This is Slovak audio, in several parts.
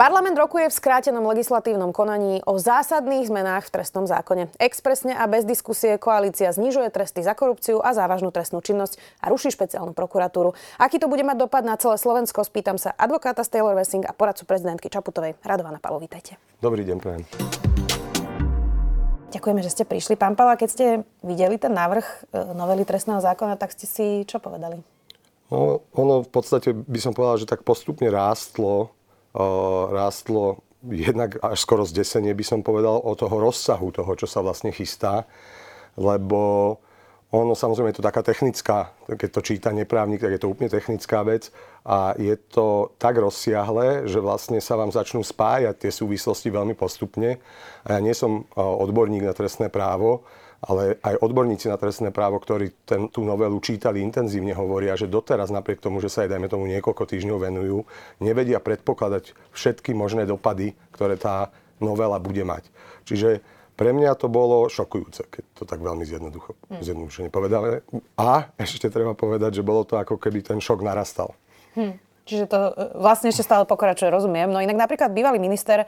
Parlament rokuje v skrátenom legislatívnom konaní o zásadných zmenách v trestnom zákone. Expresne a bez diskusie koalícia znižuje tresty za korupciu a závažnú trestnú činnosť a ruší špeciálnu prokuratúru. Aký to bude mať dopad na celé Slovensko, spýtam sa advokáta z Taylor Wessing a poradcu prezidentky Čaputovej. Radovana Palo, vítajte. Dobrý deň, prajem. Ďakujeme, že ste prišli. Pán Pala, keď ste videli ten návrh e, novely trestného zákona, tak ste si čo povedali? No, ono v podstate by som povedal, že tak postupne rástlo rástlo jednak až skoro zdesenie, by som povedal, o toho rozsahu toho, čo sa vlastne chystá. Lebo ono samozrejme je to taká technická, keď to číta neprávnik, tak je to úplne technická vec a je to tak rozsiahle, že vlastne sa vám začnú spájať tie súvislosti veľmi postupne. A ja nie som odborník na trestné právo, ale aj odborníci na trestné právo, ktorí ten, tú novelu čítali intenzívne, hovoria, že doteraz napriek tomu, že sa aj dajme tomu niekoľko týždňov venujú, nevedia predpokladať všetky možné dopady, ktoré tá novela bude mať. Čiže pre mňa to bolo šokujúce, keď to tak veľmi zjednoducho, hmm. zjednodušene povedané. A ešte treba povedať, že bolo to ako keby ten šok narastal. Hmm. Čiže to e, vlastne ešte stále pokračuje, rozumiem. No inak napríklad bývalý minister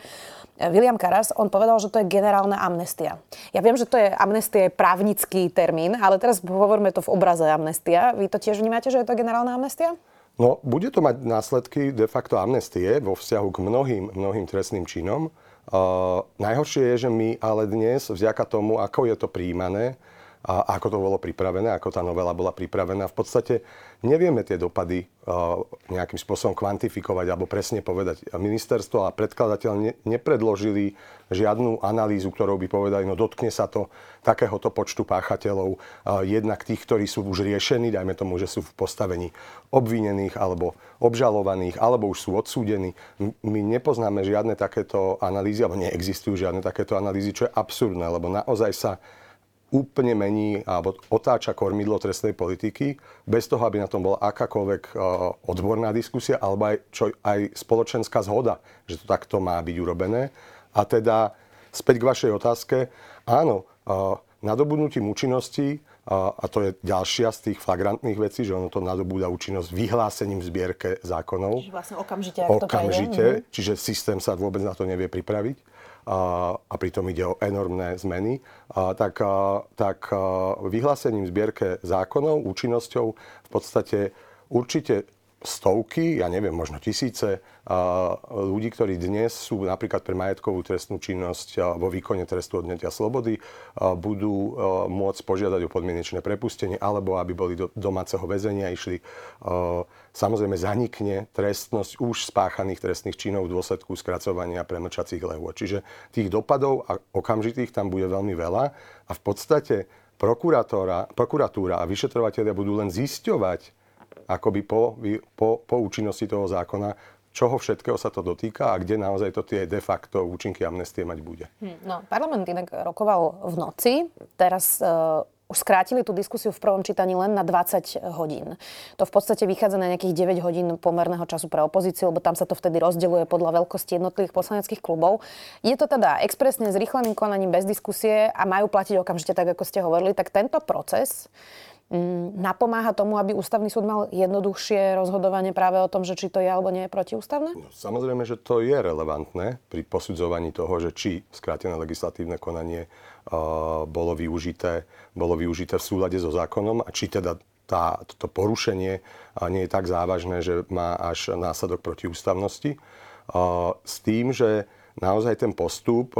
William Karas, on povedal, že to je generálna amnestia. Ja viem, že to je amnestia je právnický termín, ale teraz hovoríme to v obraze amnestia. Vy to tiež vnímate, že je to generálna amnestia? No, bude to mať následky de facto amnestie vo vzťahu k mnohým, mnohým trestným činom. Uh, najhoršie je, že my ale dnes, vďaka tomu, ako je to príjmané, a ako to bolo pripravené, ako tá novela bola pripravená. V podstate nevieme tie dopady nejakým spôsobom kvantifikovať alebo presne povedať. Ministerstvo a predkladateľ nepredložili žiadnu analýzu, ktorou by povedali, no dotkne sa to takéhoto počtu páchateľov, jednak tých, ktorí sú už riešení, dajme tomu, že sú v postavení obvinených alebo obžalovaných, alebo už sú odsúdení. My nepoznáme žiadne takéto analýzy, alebo neexistujú žiadne takéto analýzy, čo je absurdné, lebo naozaj sa úplne mení alebo otáča kormidlo trestnej politiky, bez toho, aby na tom bola akákoľvek e, odborná diskusia, alebo aj, čo, aj spoločenská zhoda, že to takto má byť urobené. A teda späť k vašej otázke, áno, e, nadobudnutím účinnosti, a, a to je ďalšia z tých flagrantných vecí, že ono to nadobúda účinnosť vyhlásením v zbierke zákonov. Čiže vlastne okamžite, ak okamžite, to čiže systém sa vôbec na to nevie pripraviť a, pritom ide o enormné zmeny, tak, tak vyhlásením zbierke zákonov, účinnosťou v podstate určite stovky, ja neviem, možno tisíce ľudí, ktorí dnes sú napríklad pre majetkovú trestnú činnosť vo výkone trestu odňatia slobody, budú môcť požiadať o podmienečné prepustenie alebo aby boli do domáceho väzenia išli. Samozrejme zanikne trestnosť už spáchaných trestných činov v dôsledku skracovania premlčacích lehôd. Čiže tých dopadov a okamžitých tam bude veľmi veľa a v podstate prokuratúra a vyšetrovateľia budú len zisťovať, akoby po, po, po účinnosti toho zákona, čoho všetkého sa to dotýka a kde naozaj to tie de facto účinky amnestie mať bude. Hm, no, parlament inak rokoval v noci. Teraz uh, už skrátili tú diskusiu v prvom čítaní len na 20 hodín. To v podstate vychádza na nejakých 9 hodín pomerného času pre opozíciu, lebo tam sa to vtedy rozdeľuje podľa veľkosti jednotlivých poslaneckých klubov. Je to teda expresne zrýchleným konaním bez diskusie a majú platiť okamžite tak, ako ste hovorili. Tak tento proces napomáha tomu, aby ústavný súd mal jednoduchšie rozhodovanie práve o tom, že či to je alebo nie je protiústavné? No, samozrejme, že to je relevantné pri posudzovaní toho, že či skrátené legislatívne konanie uh, bolo, využité, bolo využité v súlade so zákonom a či teda tá, toto porušenie uh, nie je tak závažné, že má až následok protiústavnosti. Uh, s tým, že naozaj ten postup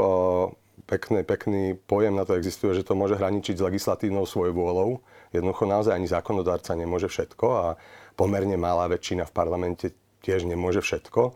pekný, pekný pojem na to existuje, že to môže hraničiť s legislatívnou svojvôľou. Jednoducho naozaj ani zákonodárca nemôže všetko a pomerne malá väčšina v parlamente tiež nemôže všetko.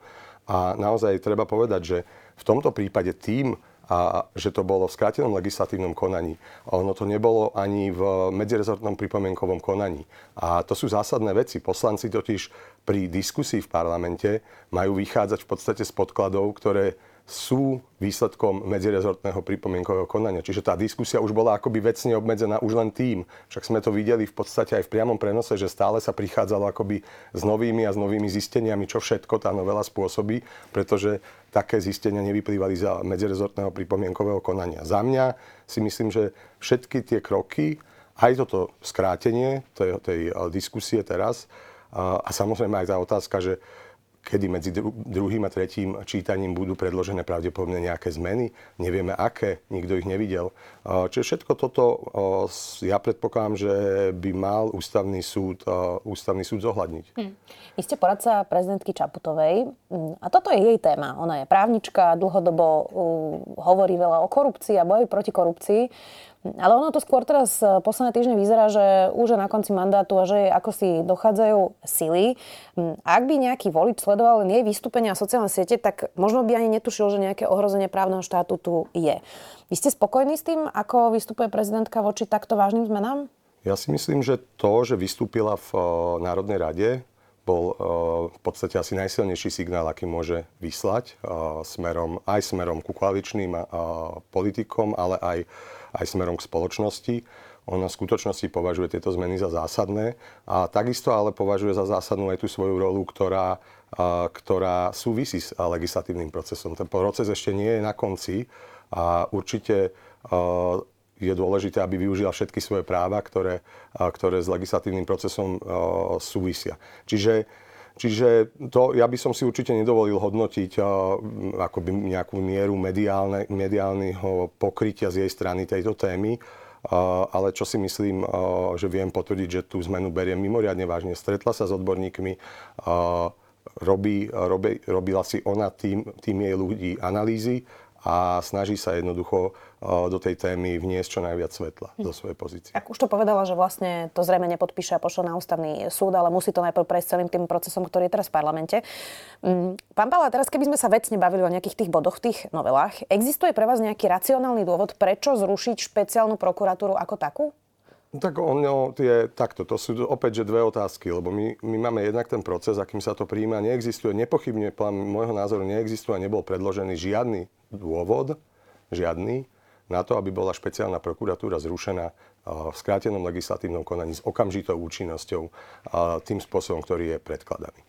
A naozaj treba povedať, že v tomto prípade tým, a že to bolo v skrátenom legislatívnom konaní. Ono to nebolo ani v medzirezortnom pripomienkovom konaní. A to sú zásadné veci. Poslanci totiž pri diskusii v parlamente majú vychádzať v podstate z podkladov, ktoré sú výsledkom medzirezortného pripomienkového konania. Čiže tá diskusia už bola akoby vecne obmedzená už len tým. Však sme to videli v podstate aj v priamom prenose, že stále sa prichádzalo akoby s novými a s novými zisteniami, čo všetko tá novela spôsobí, pretože také zistenia nevyplývali za medzirezortného pripomienkového konania. Za mňa si myslím, že všetky tie kroky, aj toto skrátenie tej, tej diskusie teraz, a, a samozrejme aj tá otázka, že kedy medzi druhým a tretím čítaním budú predložené pravdepodobne nejaké zmeny. Nevieme aké, nikto ich nevidel. Čiže všetko toto ja predpokladám, že by mal ústavný súd, ústavný súd zohľadniť. Hm. Vy ste poradca prezidentky Čaputovej hm, a toto je jej téma. Ona je právnička, dlhodobo hovorí veľa o korupcii a boji proti korupcii. Ale ono to skôr teraz e, posledné týždne vyzerá, že už je na konci mandátu a že ako si dochádzajú sily. Hm, ak by nejaký volič sledoval len jej vystúpenia a sociálne siete, tak možno by ani netušil, že nejaké ohrozenie právneho štátu tu je. Vy ste spokojní s tým, ako vystupuje prezidentka voči takto vážnym zmenám? Ja si myslím, že to, že vystúpila v e, Národnej rade, bol e, v podstate asi najsilnejší signál, aký môže vyslať smerom, aj smerom ku koaličným politikom, ale aj aj smerom k spoločnosti. Ona v skutočnosti považuje tieto zmeny za zásadné a takisto ale považuje za zásadnú aj tú svoju rolu, ktorá, ktorá súvisí s legislatívnym procesom. Ten proces ešte nie je na konci a určite je dôležité, aby využila všetky svoje práva, ktoré, ktoré s legislatívnym procesom súvisia. Čiže Čiže to ja by som si určite nedovolil hodnotiť akoby nejakú mieru mediálne, mediálneho pokrytia z jej strany tejto témy. Ale čo si myslím, že viem potvrdiť, že tú zmenu beriem mimoriadne vážne. Stretla sa s odborníkmi, robí, robí, robila si ona tým, tým jej ľudí analýzy a snaží sa jednoducho do tej témy vniesť čo najviac svetla do svojej pozície. Ak už to povedala, že vlastne to zrejme nepodpíše a pošle na ústavný súd, ale musí to najprv prejsť celým tým procesom, ktorý je teraz v parlamente. Mm, pán Pala, teraz keby sme sa vecne bavili o nejakých tých bodoch v tých novelách, existuje pre vás nejaký racionálny dôvod, prečo zrušiť špeciálnu prokuratúru ako takú? No tak ono, tie, takto, to sú opäť že dve otázky, lebo my, my máme jednak ten proces, akým sa to príjma, neexistuje, nepochybne, podľa môjho názoru neexistuje a nebol predložený žiadny dôvod, žiadny, na to, aby bola špeciálna prokuratúra zrušená v skrátenom legislatívnom konaní s okamžitou účinnosťou tým spôsobom, ktorý je predkladaný.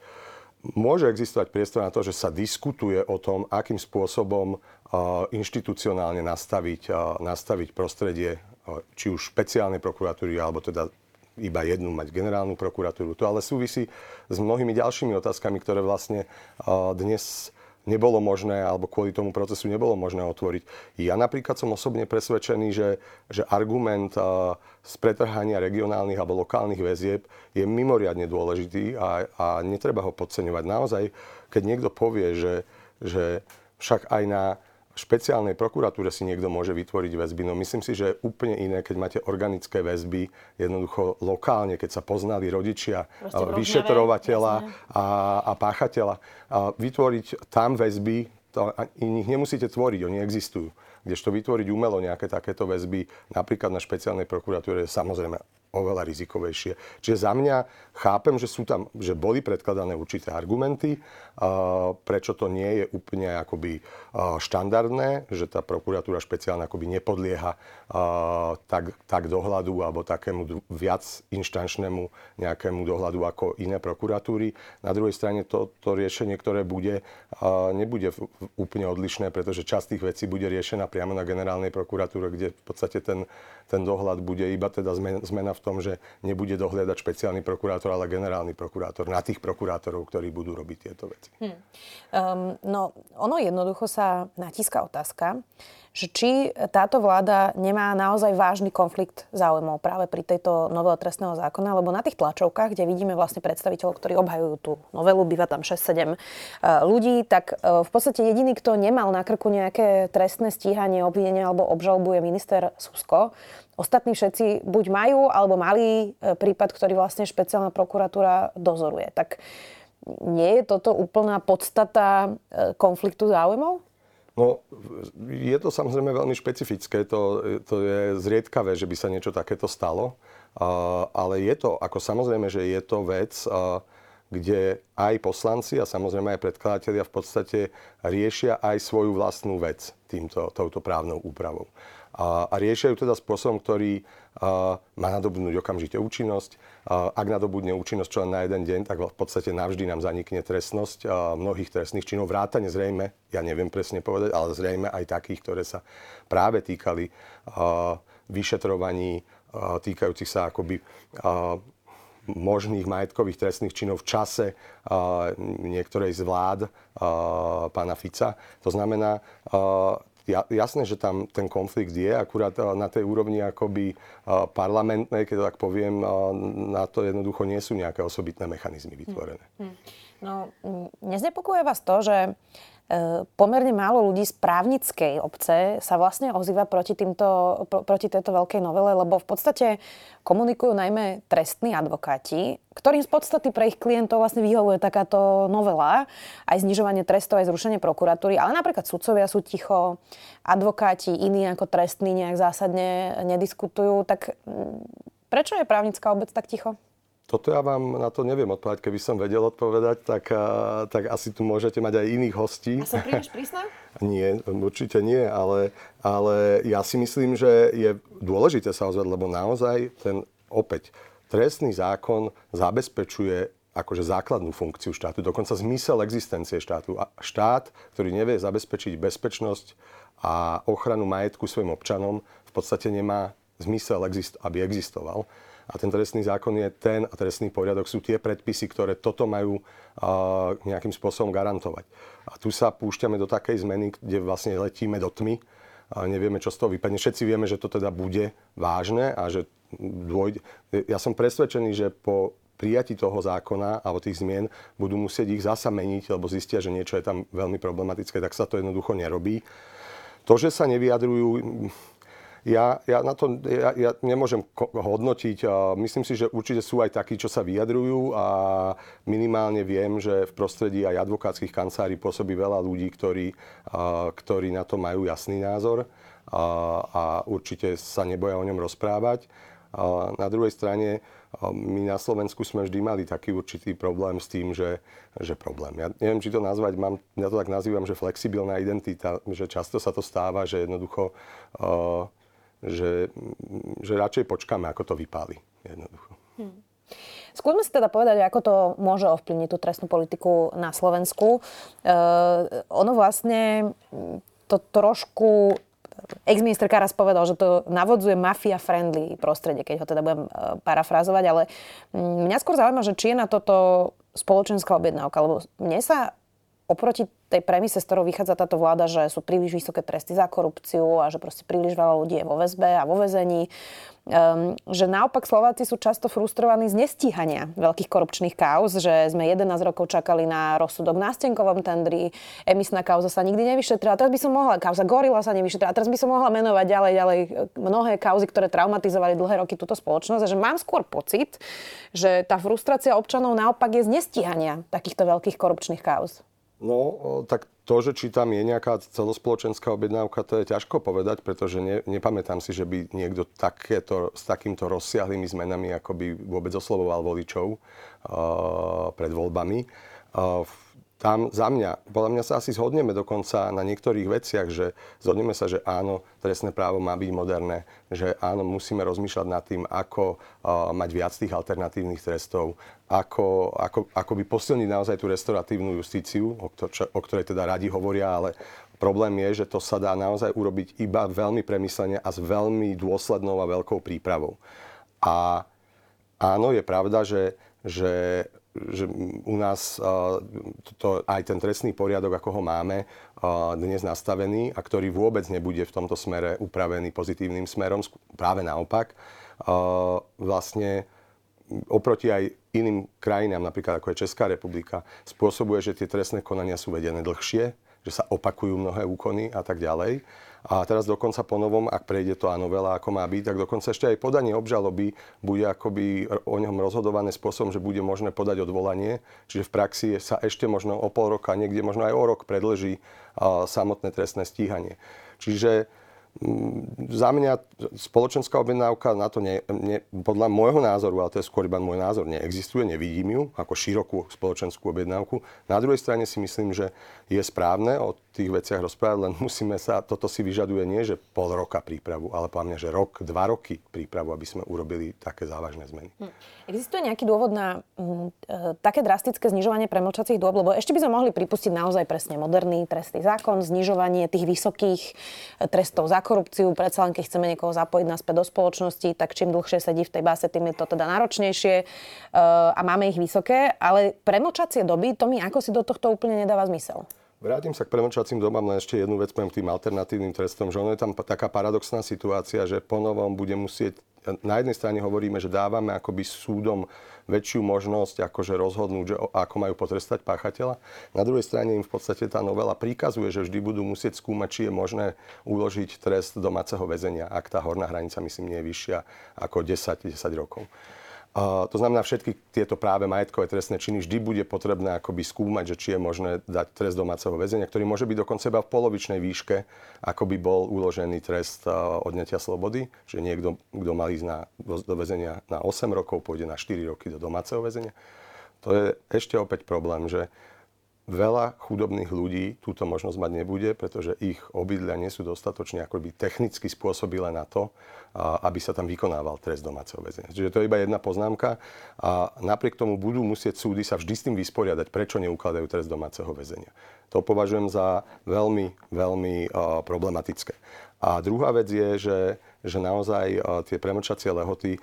Môže existovať priestor na to, že sa diskutuje o tom, akým spôsobom inštitucionálne nastaviť, nastaviť prostredie či už špeciálnej prokuratúry, alebo teda iba jednu mať generálnu prokuratúru. To ale súvisí s mnohými ďalšími otázkami, ktoré vlastne dnes nebolo možné, alebo kvôli tomu procesu nebolo možné otvoriť. Ja napríklad som osobne presvedčený, že, že argument z pretrhania regionálnych alebo lokálnych väzieb je mimoriadne dôležitý a, a netreba ho podceňovať. Naozaj, keď niekto povie, že, že však aj na špeciálnej prokuratúre si niekto môže vytvoriť väzby. No myslím si, že je úplne iné, keď máte organické väzby, jednoducho lokálne, keď sa poznali rodičia, Proste vyšetrovateľa a, a páchateľa. A vytvoriť tam väzby, to, ich nemusíte tvoriť, oni existujú. Kdežto vytvoriť umelo nejaké takéto väzby, napríklad na špeciálnej prokuratúre, je samozrejme oveľa rizikovejšie. Čiže za mňa chápem, že sú tam, že boli predkladané určité argumenty, prečo to nie je úplne akoby štandardné, že tá prokuratúra špeciálna akoby nepodlieha tak, tak dohľadu alebo takému viac inštančnému nejakému dohľadu ako iné prokuratúry. Na druhej strane to, to riešenie, ktoré bude, nebude úplne odlišné, pretože časť tých vecí bude riešená priamo na generálnej prokuratúre, kde v podstate ten, ten dohľad bude iba teda zmena v tom, že nebude dohľadať špeciálny prokurátor, ale generálny prokurátor na tých prokurátorov, ktorí budú robiť tieto veci. Hmm. Um, no, ono jednoducho sa natíska otázka, že či táto vláda nemá naozaj vážny konflikt záujmov práve pri tejto novele trestného zákona, lebo na tých tlačovkách, kde vidíme vlastne predstaviteľov, ktorí obhajujú tú novelu, býva tam 6-7 e, ľudí, tak e, v podstate jediný, kto nemal na krku nejaké trestné stíhanie, obvinenie alebo obžalbu je minister Susko. Ostatní všetci buď majú, alebo mali e, prípad, ktorý vlastne špeciálna prokuratúra dozoruje. Tak nie je toto úplná podstata konfliktu záujmov? No, je to samozrejme veľmi špecifické, to, to je zriedkavé, že by sa niečo takéto stalo, ale je to, ako samozrejme, že je to vec, kde aj poslanci a samozrejme aj predkladatelia v podstate riešia aj svoju vlastnú vec týmto, touto právnou úpravou. A, a riešia ju teda spôsobom, ktorý a, má nadobudnúť okamžite účinnosť. A, ak nadobudne účinnosť čo len na jeden deň, tak v podstate navždy nám zanikne trestnosť a, mnohých trestných činov. Vrátane zrejme, ja neviem presne povedať, ale zrejme aj takých, ktoré sa práve týkali a, vyšetrovaní a, týkajúcich sa akoby a, možných majetkových trestných činov v čase uh, niektorej z vlád uh, pána Fica. To znamená, uh, ja, jasné, že tam ten konflikt je, akurát na tej úrovni akoby parlamentnej, keď to tak poviem, na to jednoducho nie sú nejaké osobitné mechanizmy vytvorené. Hmm. No, neznepokuje vás to, že pomerne málo ľudí z právnickej obce sa vlastne ozýva proti, týmto, proti tejto veľkej novele, lebo v podstate komunikujú najmä trestní advokáti, ktorým z podstaty pre ich klientov vlastne vyhovuje takáto novela, aj znižovanie trestov, aj zrušenie prokuratúry, ale napríklad sudcovia sú ticho, advokáti iní ako trestní nejak zásadne nediskutujú, tak prečo je právnická obec tak ticho? Toto ja vám na to neviem odpovedať. Keby som vedel odpovedať, tak, tak asi tu môžete mať aj iných hostí. A som príliš prísna? nie, určite nie, ale, ale ja si myslím, že je dôležité sa ozvať, lebo naozaj ten opäť trestný zákon zabezpečuje akože základnú funkciu štátu, dokonca zmysel existencie štátu. A štát, ktorý nevie zabezpečiť bezpečnosť a ochranu majetku svojim občanom, v podstate nemá zmysel, aby existoval. A ten trestný zákon je ten, a trestný poriadok sú tie predpisy, ktoré toto majú uh, nejakým spôsobom garantovať. A tu sa púšťame do takej zmeny, kde vlastne letíme do tmy, a nevieme, čo z toho vypadne. Všetci vieme, že to teda bude vážne a že dôjde. Ja som presvedčený, že po prijatí toho zákona alebo tých zmien budú musieť ich zasa meniť, lebo zistia, že niečo je tam veľmi problematické, tak sa to jednoducho nerobí. To, že sa nevyjadrujú, ja, ja na to ja, ja nemôžem hodnotiť. Myslím si, že určite sú aj takí, čo sa vyjadrujú a minimálne viem, že v prostredí aj advokátskych kancelárií pôsobí veľa ľudí, ktorí, ktorí na to majú jasný názor a, a určite sa neboja o ňom rozprávať. A na druhej strane my na Slovensku sme vždy mali taký určitý problém s tým, že, že problém. Ja neviem, či to nazvať, mám, ja to tak nazývam, že flexibilná identita, že často sa to stáva, že jednoducho uh, že, že radšej počkáme, ako to vypáli. Jednoducho. Hmm. Skúsme si teda povedať, ako to môže ovplyvniť tú trestnú politiku na Slovensku. E, ono vlastne to trošku ex-minister Karas povedal, že to navodzuje mafia-friendly prostredie, keď ho teda budem e, parafrazovať, ale mňa skôr zaujíma, že či je na toto spoločenská objednávka, lebo mne sa oproti tej premise, z ktorou vychádza táto vláda, že sú príliš vysoké tresty za korupciu a že proste príliš veľa ľudí je vo väzbe a vo väzení, um, že naopak Slováci sú často frustrovaní z nestíhania veľkých korupčných kauz, že sme 11 rokov čakali na rozsudok na stenkovom tendri, emisná kauza sa nikdy nevyšetrila, teraz by som mohla, kauza Gorila sa nevyšetrila, teraz by som mohla menovať ďalej, ďalej mnohé kauzy, ktoré traumatizovali dlhé roky túto spoločnosť a že mám skôr pocit, že tá frustrácia občanov naopak je z nestíhania takýchto veľkých korupčných kauz. No, tak to, že či tam je nejaká celospoločenská objednávka, to je ťažko povedať, pretože ne, nepamätám si, že by niekto takéto, s takýmto rozsiahlými zmenami ako by vôbec oslovoval voličov uh, pred voľbami. Uh, tam za mňa, podľa mňa sa asi zhodneme dokonca na niektorých veciach, že zhodneme sa, že áno, trestné právo má byť moderné, že áno, musíme rozmýšľať nad tým, ako uh, mať viac tých alternatívnych trestov, ako, ako, ako by posilniť naozaj tú restauratívnu justíciu, o, ktor- čo, o ktorej teda radi hovoria, ale problém je, že to sa dá naozaj urobiť iba veľmi premyslene a s veľmi dôslednou a veľkou prípravou. A áno, je pravda, že, že že u nás to, aj ten trestný poriadok, ako ho máme dnes nastavený a ktorý vôbec nebude v tomto smere upravený pozitívnym smerom, práve naopak, vlastne oproti aj iným krajinám, napríklad ako je Česká republika, spôsobuje, že tie trestné konania sú vedené dlhšie, že sa opakujú mnohé úkony a tak ďalej. A teraz dokonca po novom, ak prejde to a novela, ako má byť, tak dokonca ešte aj podanie obžaloby bude akoby o ňom rozhodované spôsobom, že bude možné podať odvolanie. Čiže v praxi sa ešte možno o pol roka, niekde možno aj o rok predlží samotné trestné stíhanie. Čiže za mňa spoločenská objednávka na to, ne, ne, podľa môjho názoru, ale to je skôr iba môj názor, neexistuje, nevidím ju ako širokú spoločenskú objednávku. Na druhej strane si myslím, že je správne o tých veciach rozprávať, len musíme sa, toto si vyžaduje nie, že pol roka prípravu, ale podľa mňa, že rok, dva roky prípravu, aby sme urobili také závažné zmeny. Hm. Existuje nejaký dôvod na m, e, také drastické znižovanie premlčacích dôb, lebo ešte by sme mohli pripustiť naozaj presne moderný trestný zákon, znižovanie tých vysokých e, trestov za korupciu, predsa len keď chceme niekoho zapojiť naspäť do spoločnosti, tak čím dlhšie sedí v tej báse, tým je to teda náročnejšie e, a máme ich vysoké, ale premlčacie doby, to mi ako si do tohto úplne nedáva zmysel. Vrátim sa k premlčacím dobám, len ešte jednu vec poviem tým alternatívnym trestom, že ono je tam taká paradoxná situácia, že ponovom bude musieť na jednej strane hovoríme, že dávame akoby súdom väčšiu možnosť akože rozhodnúť, že ako majú potrestať páchateľa. Na druhej strane im v podstate tá novela príkazuje, že vždy budú musieť skúmať, či je možné uložiť trest domáceho väzenia, ak tá horná hranica, myslím, nie je vyššia ako 10, 10 rokov. To znamená, všetky tieto práve majetkové trestné činy vždy bude potrebné akoby skúmať, že či je možné dať trest domáceho väzenia, ktorý môže byť dokonca iba v polovičnej výške, ako by bol uložený trest odňatia slobody. Že niekto, kto mal ísť na, do väzenia na 8 rokov, pôjde na 4 roky do domáceho väzenia. To je ešte opäť problém, že veľa chudobných ľudí túto možnosť mať nebude, pretože ich obydlia nie sú dostatočne akoby technicky spôsobilé na to, aby sa tam vykonával trest domáceho väzenia. Čiže to je iba jedna poznámka a napriek tomu budú musieť súdy sa vždy s tým vysporiadať, prečo neukladajú trest domáceho väzenia. To považujem za veľmi, veľmi problematické. A druhá vec je, že, že naozaj tie premlčacie lehoty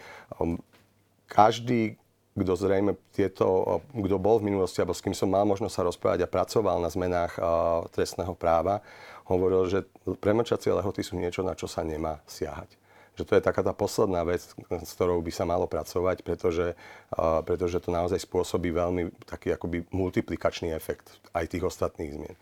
každý, kto zrejme tieto, kto bol v minulosti, alebo s kým som mal možnosť sa rozprávať a pracoval na zmenách trestného práva, hovoril, že premlčacie lehoty sú niečo, na čo sa nemá siahať že to je taká tá posledná vec, s ktorou by sa malo pracovať, pretože, pretože to naozaj spôsobí veľmi taký akoby multiplikačný efekt aj tých ostatných zmien.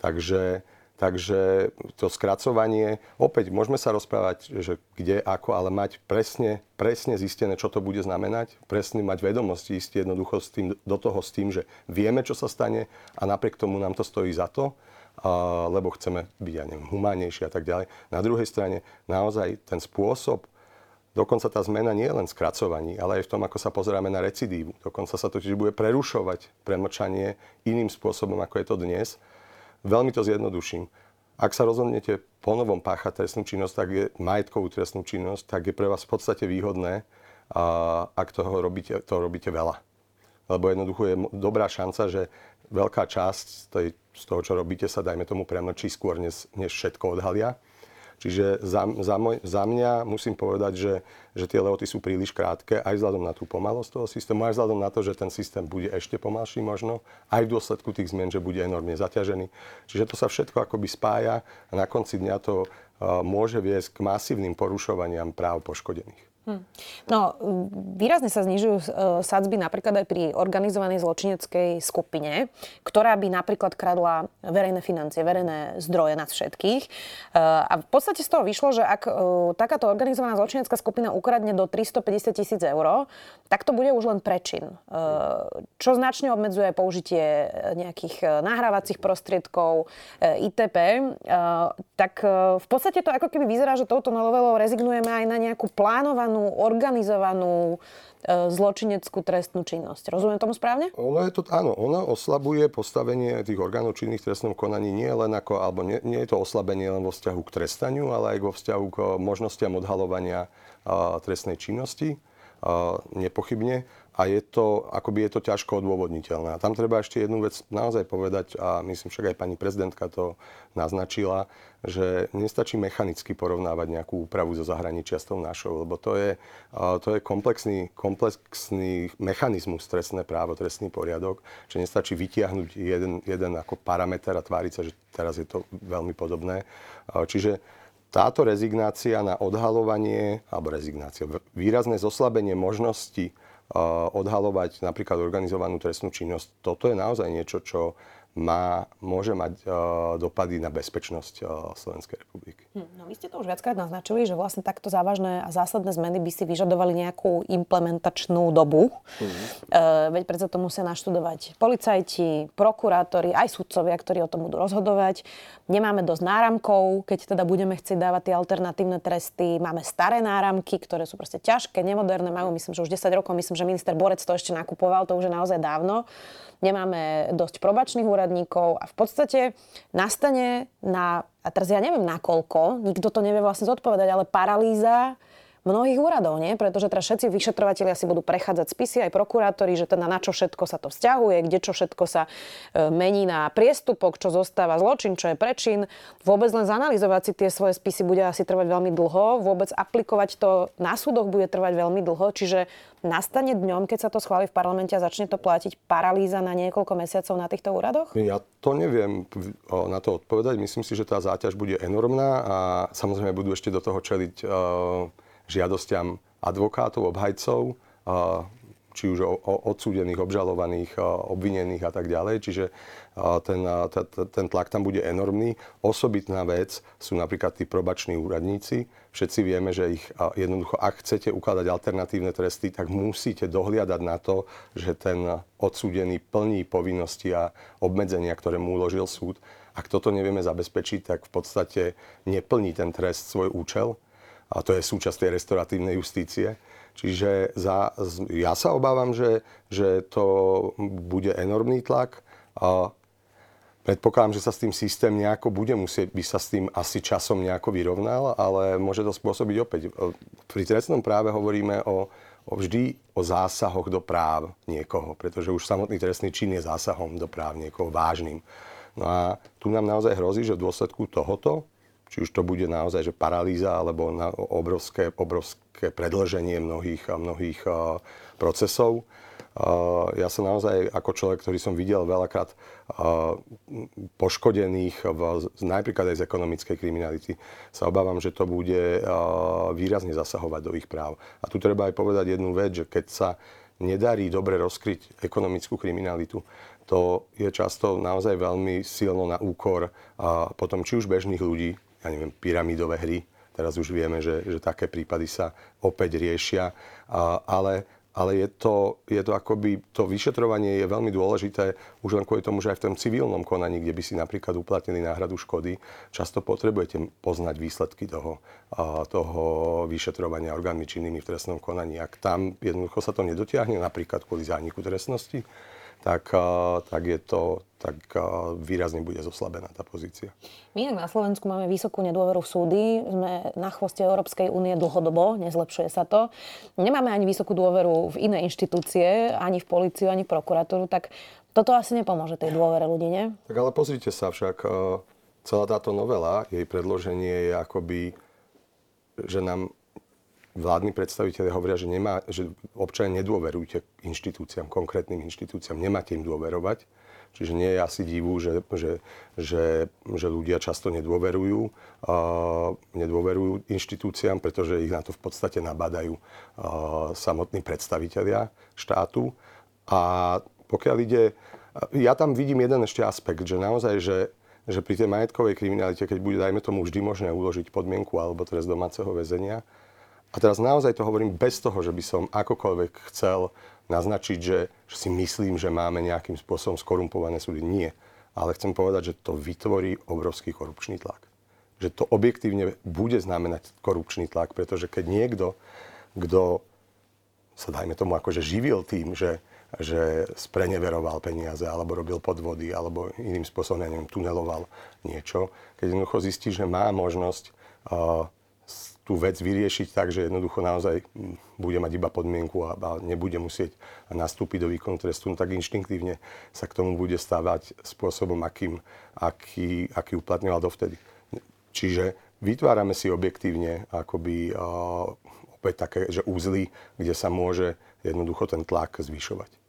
Takže Takže to skracovanie, opäť môžeme sa rozprávať, že kde, ako, ale mať presne, presne zistené, čo to bude znamenať, presne mať vedomosti ísť jednoducho s tým, do toho s tým, že vieme, čo sa stane a napriek tomu nám to stojí za to, lebo chceme byť, ja neviem, humánnejší a tak ďalej. Na druhej strane naozaj ten spôsob, Dokonca tá zmena nie je len skracovaní, ale aj v tom, ako sa pozeráme na recidívu. Dokonca sa totiž bude prerušovať premlčanie iným spôsobom, ako je to dnes Veľmi to zjednoduším. Ak sa rozhodnete ponovom páchať trestnú činnosť, tak je majetkovú trestnú činnosť, tak je pre vás v podstate výhodné, ak toho robíte, to robíte veľa. Lebo jednoducho je dobrá šanca, že veľká časť z toho, čo robíte, sa dajme tomu premlčí skôr, než, než všetko odhalia. Čiže za, za, môj, za mňa musím povedať, že, že tie lehoty sú príliš krátke, aj vzhľadom na tú pomalosť toho systému, aj vzhľadom na to, že ten systém bude ešte pomalší možno, aj v dôsledku tých zmien, že bude enormne zaťažený. Čiže to sa všetko akoby spája a na konci dňa to uh, môže viesť k masívnym porušovaniam práv poškodených. Hm. No, výrazne sa znižujú uh, sadzby napríklad aj pri organizovanej zločineckej skupine, ktorá by napríklad kradla verejné financie, verejné zdroje nás všetkých. Uh, a v podstate z toho vyšlo, že ak uh, takáto organizovaná zločinecká skupina ukradne do 350 tisíc eur, tak to bude už len prečin. Čo značne obmedzuje použitie nejakých nahrávacích prostriedkov, ITP. Tak v podstate to ako keby vyzerá, že touto novelou rezignujeme aj na nejakú plánovanú organizovanú, organizovanú e, zločineckú trestnú činnosť. Rozumiem tomu správne? Ono je to, áno, ona oslabuje postavenie tých orgánov činných v trestnom konaní nie len ako, alebo nie, nie je to oslabenie len vo vzťahu k trestaniu, ale aj vo vzťahu k možnostiam odhalovania a, trestnej činnosti. A, nepochybne a je to, akoby je to ťažko odôvodniteľné. A tam treba ešte jednu vec naozaj povedať, a myslím však aj pani prezidentka to naznačila, že nestačí mechanicky porovnávať nejakú úpravu zo zahraničia s tou našou, lebo to je, to je komplexný, komplexný mechanizmus trestné právo, trestný poriadok, že nestačí vytiahnuť jeden, jeden ako parameter a tváriť sa, že teraz je to veľmi podobné. Čiže táto rezignácia na odhalovanie, alebo rezignácia, výrazné zoslabenie možnosti odhalovať napríklad organizovanú trestnú činnosť. Toto je naozaj niečo, čo má, môže mať dopady na bezpečnosť Slovenskej republiky. Hm, no vy ste to už viackrát naznačili, že vlastne takto závažné a zásadné zmeny by si vyžadovali nejakú implementačnú dobu. Mm. E, veď predsa to musia naštudovať policajti, prokurátori, aj sudcovia, ktorí o tom budú rozhodovať. Nemáme dosť náramkov, keď teda budeme chcieť dávať tie alternatívne tresty. Máme staré náramky, ktoré sú proste ťažké, nemoderné, majú myslím, že už 10 rokov, myslím, že minister Borec to ešte nakupoval, to už je naozaj dávno nemáme dosť probačných úradníkov a v podstate nastane na, a teraz ja neviem na koľko, nikto to nevie vlastne zodpovedať, ale paralýza mnohých úradov, nie? Pretože teraz všetci vyšetrovateľia si budú prechádzať spisy, aj prokurátori, že teda na čo všetko sa to vzťahuje, kde čo všetko sa e, mení na priestupok, čo zostáva zločin, čo je prečin. Vôbec len zanalizovať si tie svoje spisy bude asi trvať veľmi dlho, vôbec aplikovať to na súdoch bude trvať veľmi dlho, čiže nastane dňom, keď sa to schváli v parlamente a začne to platiť paralýza na niekoľko mesiacov na týchto úradoch? Ja to neviem na to odpovedať. Myslím si, že tá záťaž bude enormná a samozrejme budú ešte do toho čeliť uh, žiadosťam advokátov, obhajcov, či už odsúdených, obžalovaných, obvinených a tak ďalej. Čiže ten, ten tlak tam bude enormný. Osobitná vec sú napríklad tí probační úradníci. Všetci vieme, že ich jednoducho, ak chcete ukladať alternatívne tresty, tak musíte dohliadať na to, že ten odsúdený plní povinnosti a obmedzenia, ktoré mu uložil súd. Ak toto nevieme zabezpečiť, tak v podstate neplní ten trest svoj účel a to je súčasť tej restoratívnej justície. Čiže za, ja sa obávam, že, že to bude enormný tlak. A predpokladám, že sa s tým systém nejako bude musieť, by sa s tým asi časom nejako vyrovnal, ale môže to spôsobiť opäť. Pri trestnom práve hovoríme o, o vždy o zásahoch do práv niekoho, pretože už samotný trestný čin je zásahom do práv niekoho vážnym. No a tu nám naozaj hrozí, že v dôsledku tohoto či už to bude naozaj že paralýza alebo na obrovské, obrovské predlženie mnohých, mnohých uh, procesov. Uh, ja som naozaj ako človek, ktorý som videl veľakrát uh, poškodených v, napríklad aj z ekonomickej kriminality, sa obávam, že to bude výrazne zasahovať do ich práv. A tu treba aj povedať jednu vec, že keď sa nedarí dobre rozkryť ekonomickú kriminalitu, to je často naozaj veľmi silno na úkor a potom či už bežných ľudí, ja neviem, pyramidové hry. Teraz už vieme, že, že také prípady sa opäť riešia. A, ale ale je to, je to akoby, to vyšetrovanie je veľmi dôležité už len kvôli tomu, že aj v tom civilnom konaní, kde by si napríklad uplatnili náhradu škody, často potrebujete poznať výsledky toho, toho vyšetrovania orgánmi činnými v trestnom konaní. Ak tam jednoducho sa to nedotiahne, napríklad kvôli zániku trestnosti, tak, tak, je to, tak výrazne bude zoslabená tá pozícia. My na Slovensku máme vysokú nedôveru v súdy, sme na chvoste Európskej únie dlhodobo, nezlepšuje sa to. Nemáme ani vysokú dôveru v iné inštitúcie, ani v policiu, ani v prokuratúru, tak toto asi nepomôže tej dôvere ľudí, nie? Tak ale pozrite sa však, celá táto novela, jej predloženie je akoby, že nám vládni predstaviteľe hovoria, že, nemá, že občania nedôverujte inštitúciám, konkrétnym inštitúciám, nemáte im dôverovať. Čiže nie je asi divu, že, že, že, že ľudia často nedôverujú, uh, nedôverujú inštitúciám, pretože ich na to v podstate nabadajú uh, samotní predstavitelia štátu. A pokiaľ ide, ja tam vidím jeden ešte aspekt, že naozaj, že, že pri tej majetkovej kriminalite, keď bude, dajme tomu, vždy možné uložiť podmienku alebo trest domáceho väzenia, a teraz naozaj to hovorím bez toho, že by som akokoľvek chcel naznačiť, že, si myslím, že máme nejakým spôsobom skorumpované súdy. Nie. Ale chcem povedať, že to vytvorí obrovský korupčný tlak. Že to objektívne bude znamenať korupčný tlak, pretože keď niekto, kto sa dajme tomu akože živil tým, že, že spreneveroval peniaze, alebo robil podvody, alebo iným spôsobom, ja neviem, tuneloval niečo, keď jednoducho zistí, že má možnosť uh, tú vec vyriešiť tak, že jednoducho naozaj bude mať iba podmienku a, a nebude musieť nastúpiť do výkonu trestu, no tak inštinktívne sa k tomu bude stávať spôsobom, akým, aký, aký uplatňoval dovtedy. Čiže vytvárame si objektívne akoby uh, opäť také, že úzly, kde sa môže jednoducho ten tlak zvyšovať.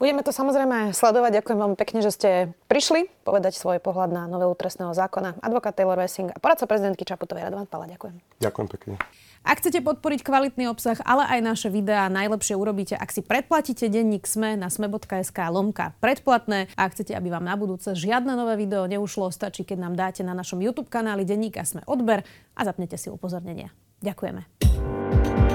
Budeme to samozrejme sledovať. Ďakujem veľmi pekne, že ste prišli povedať svoj pohľad na novelu trestného zákona. Advokát Taylor Wessing a poradca prezidentky Čaputovej Radovan Pala. Ďakujem. Ďakujem pekne. Ak chcete podporiť kvalitný obsah, ale aj naše videá, najlepšie urobíte, ak si predplatíte denník SME na sme.sk lomka predplatné. A ak chcete, aby vám na budúce žiadne nové video neušlo, stačí, keď nám dáte na našom YouTube kanáli denníka SME odber a zapnete si upozornenia. Ďakujeme.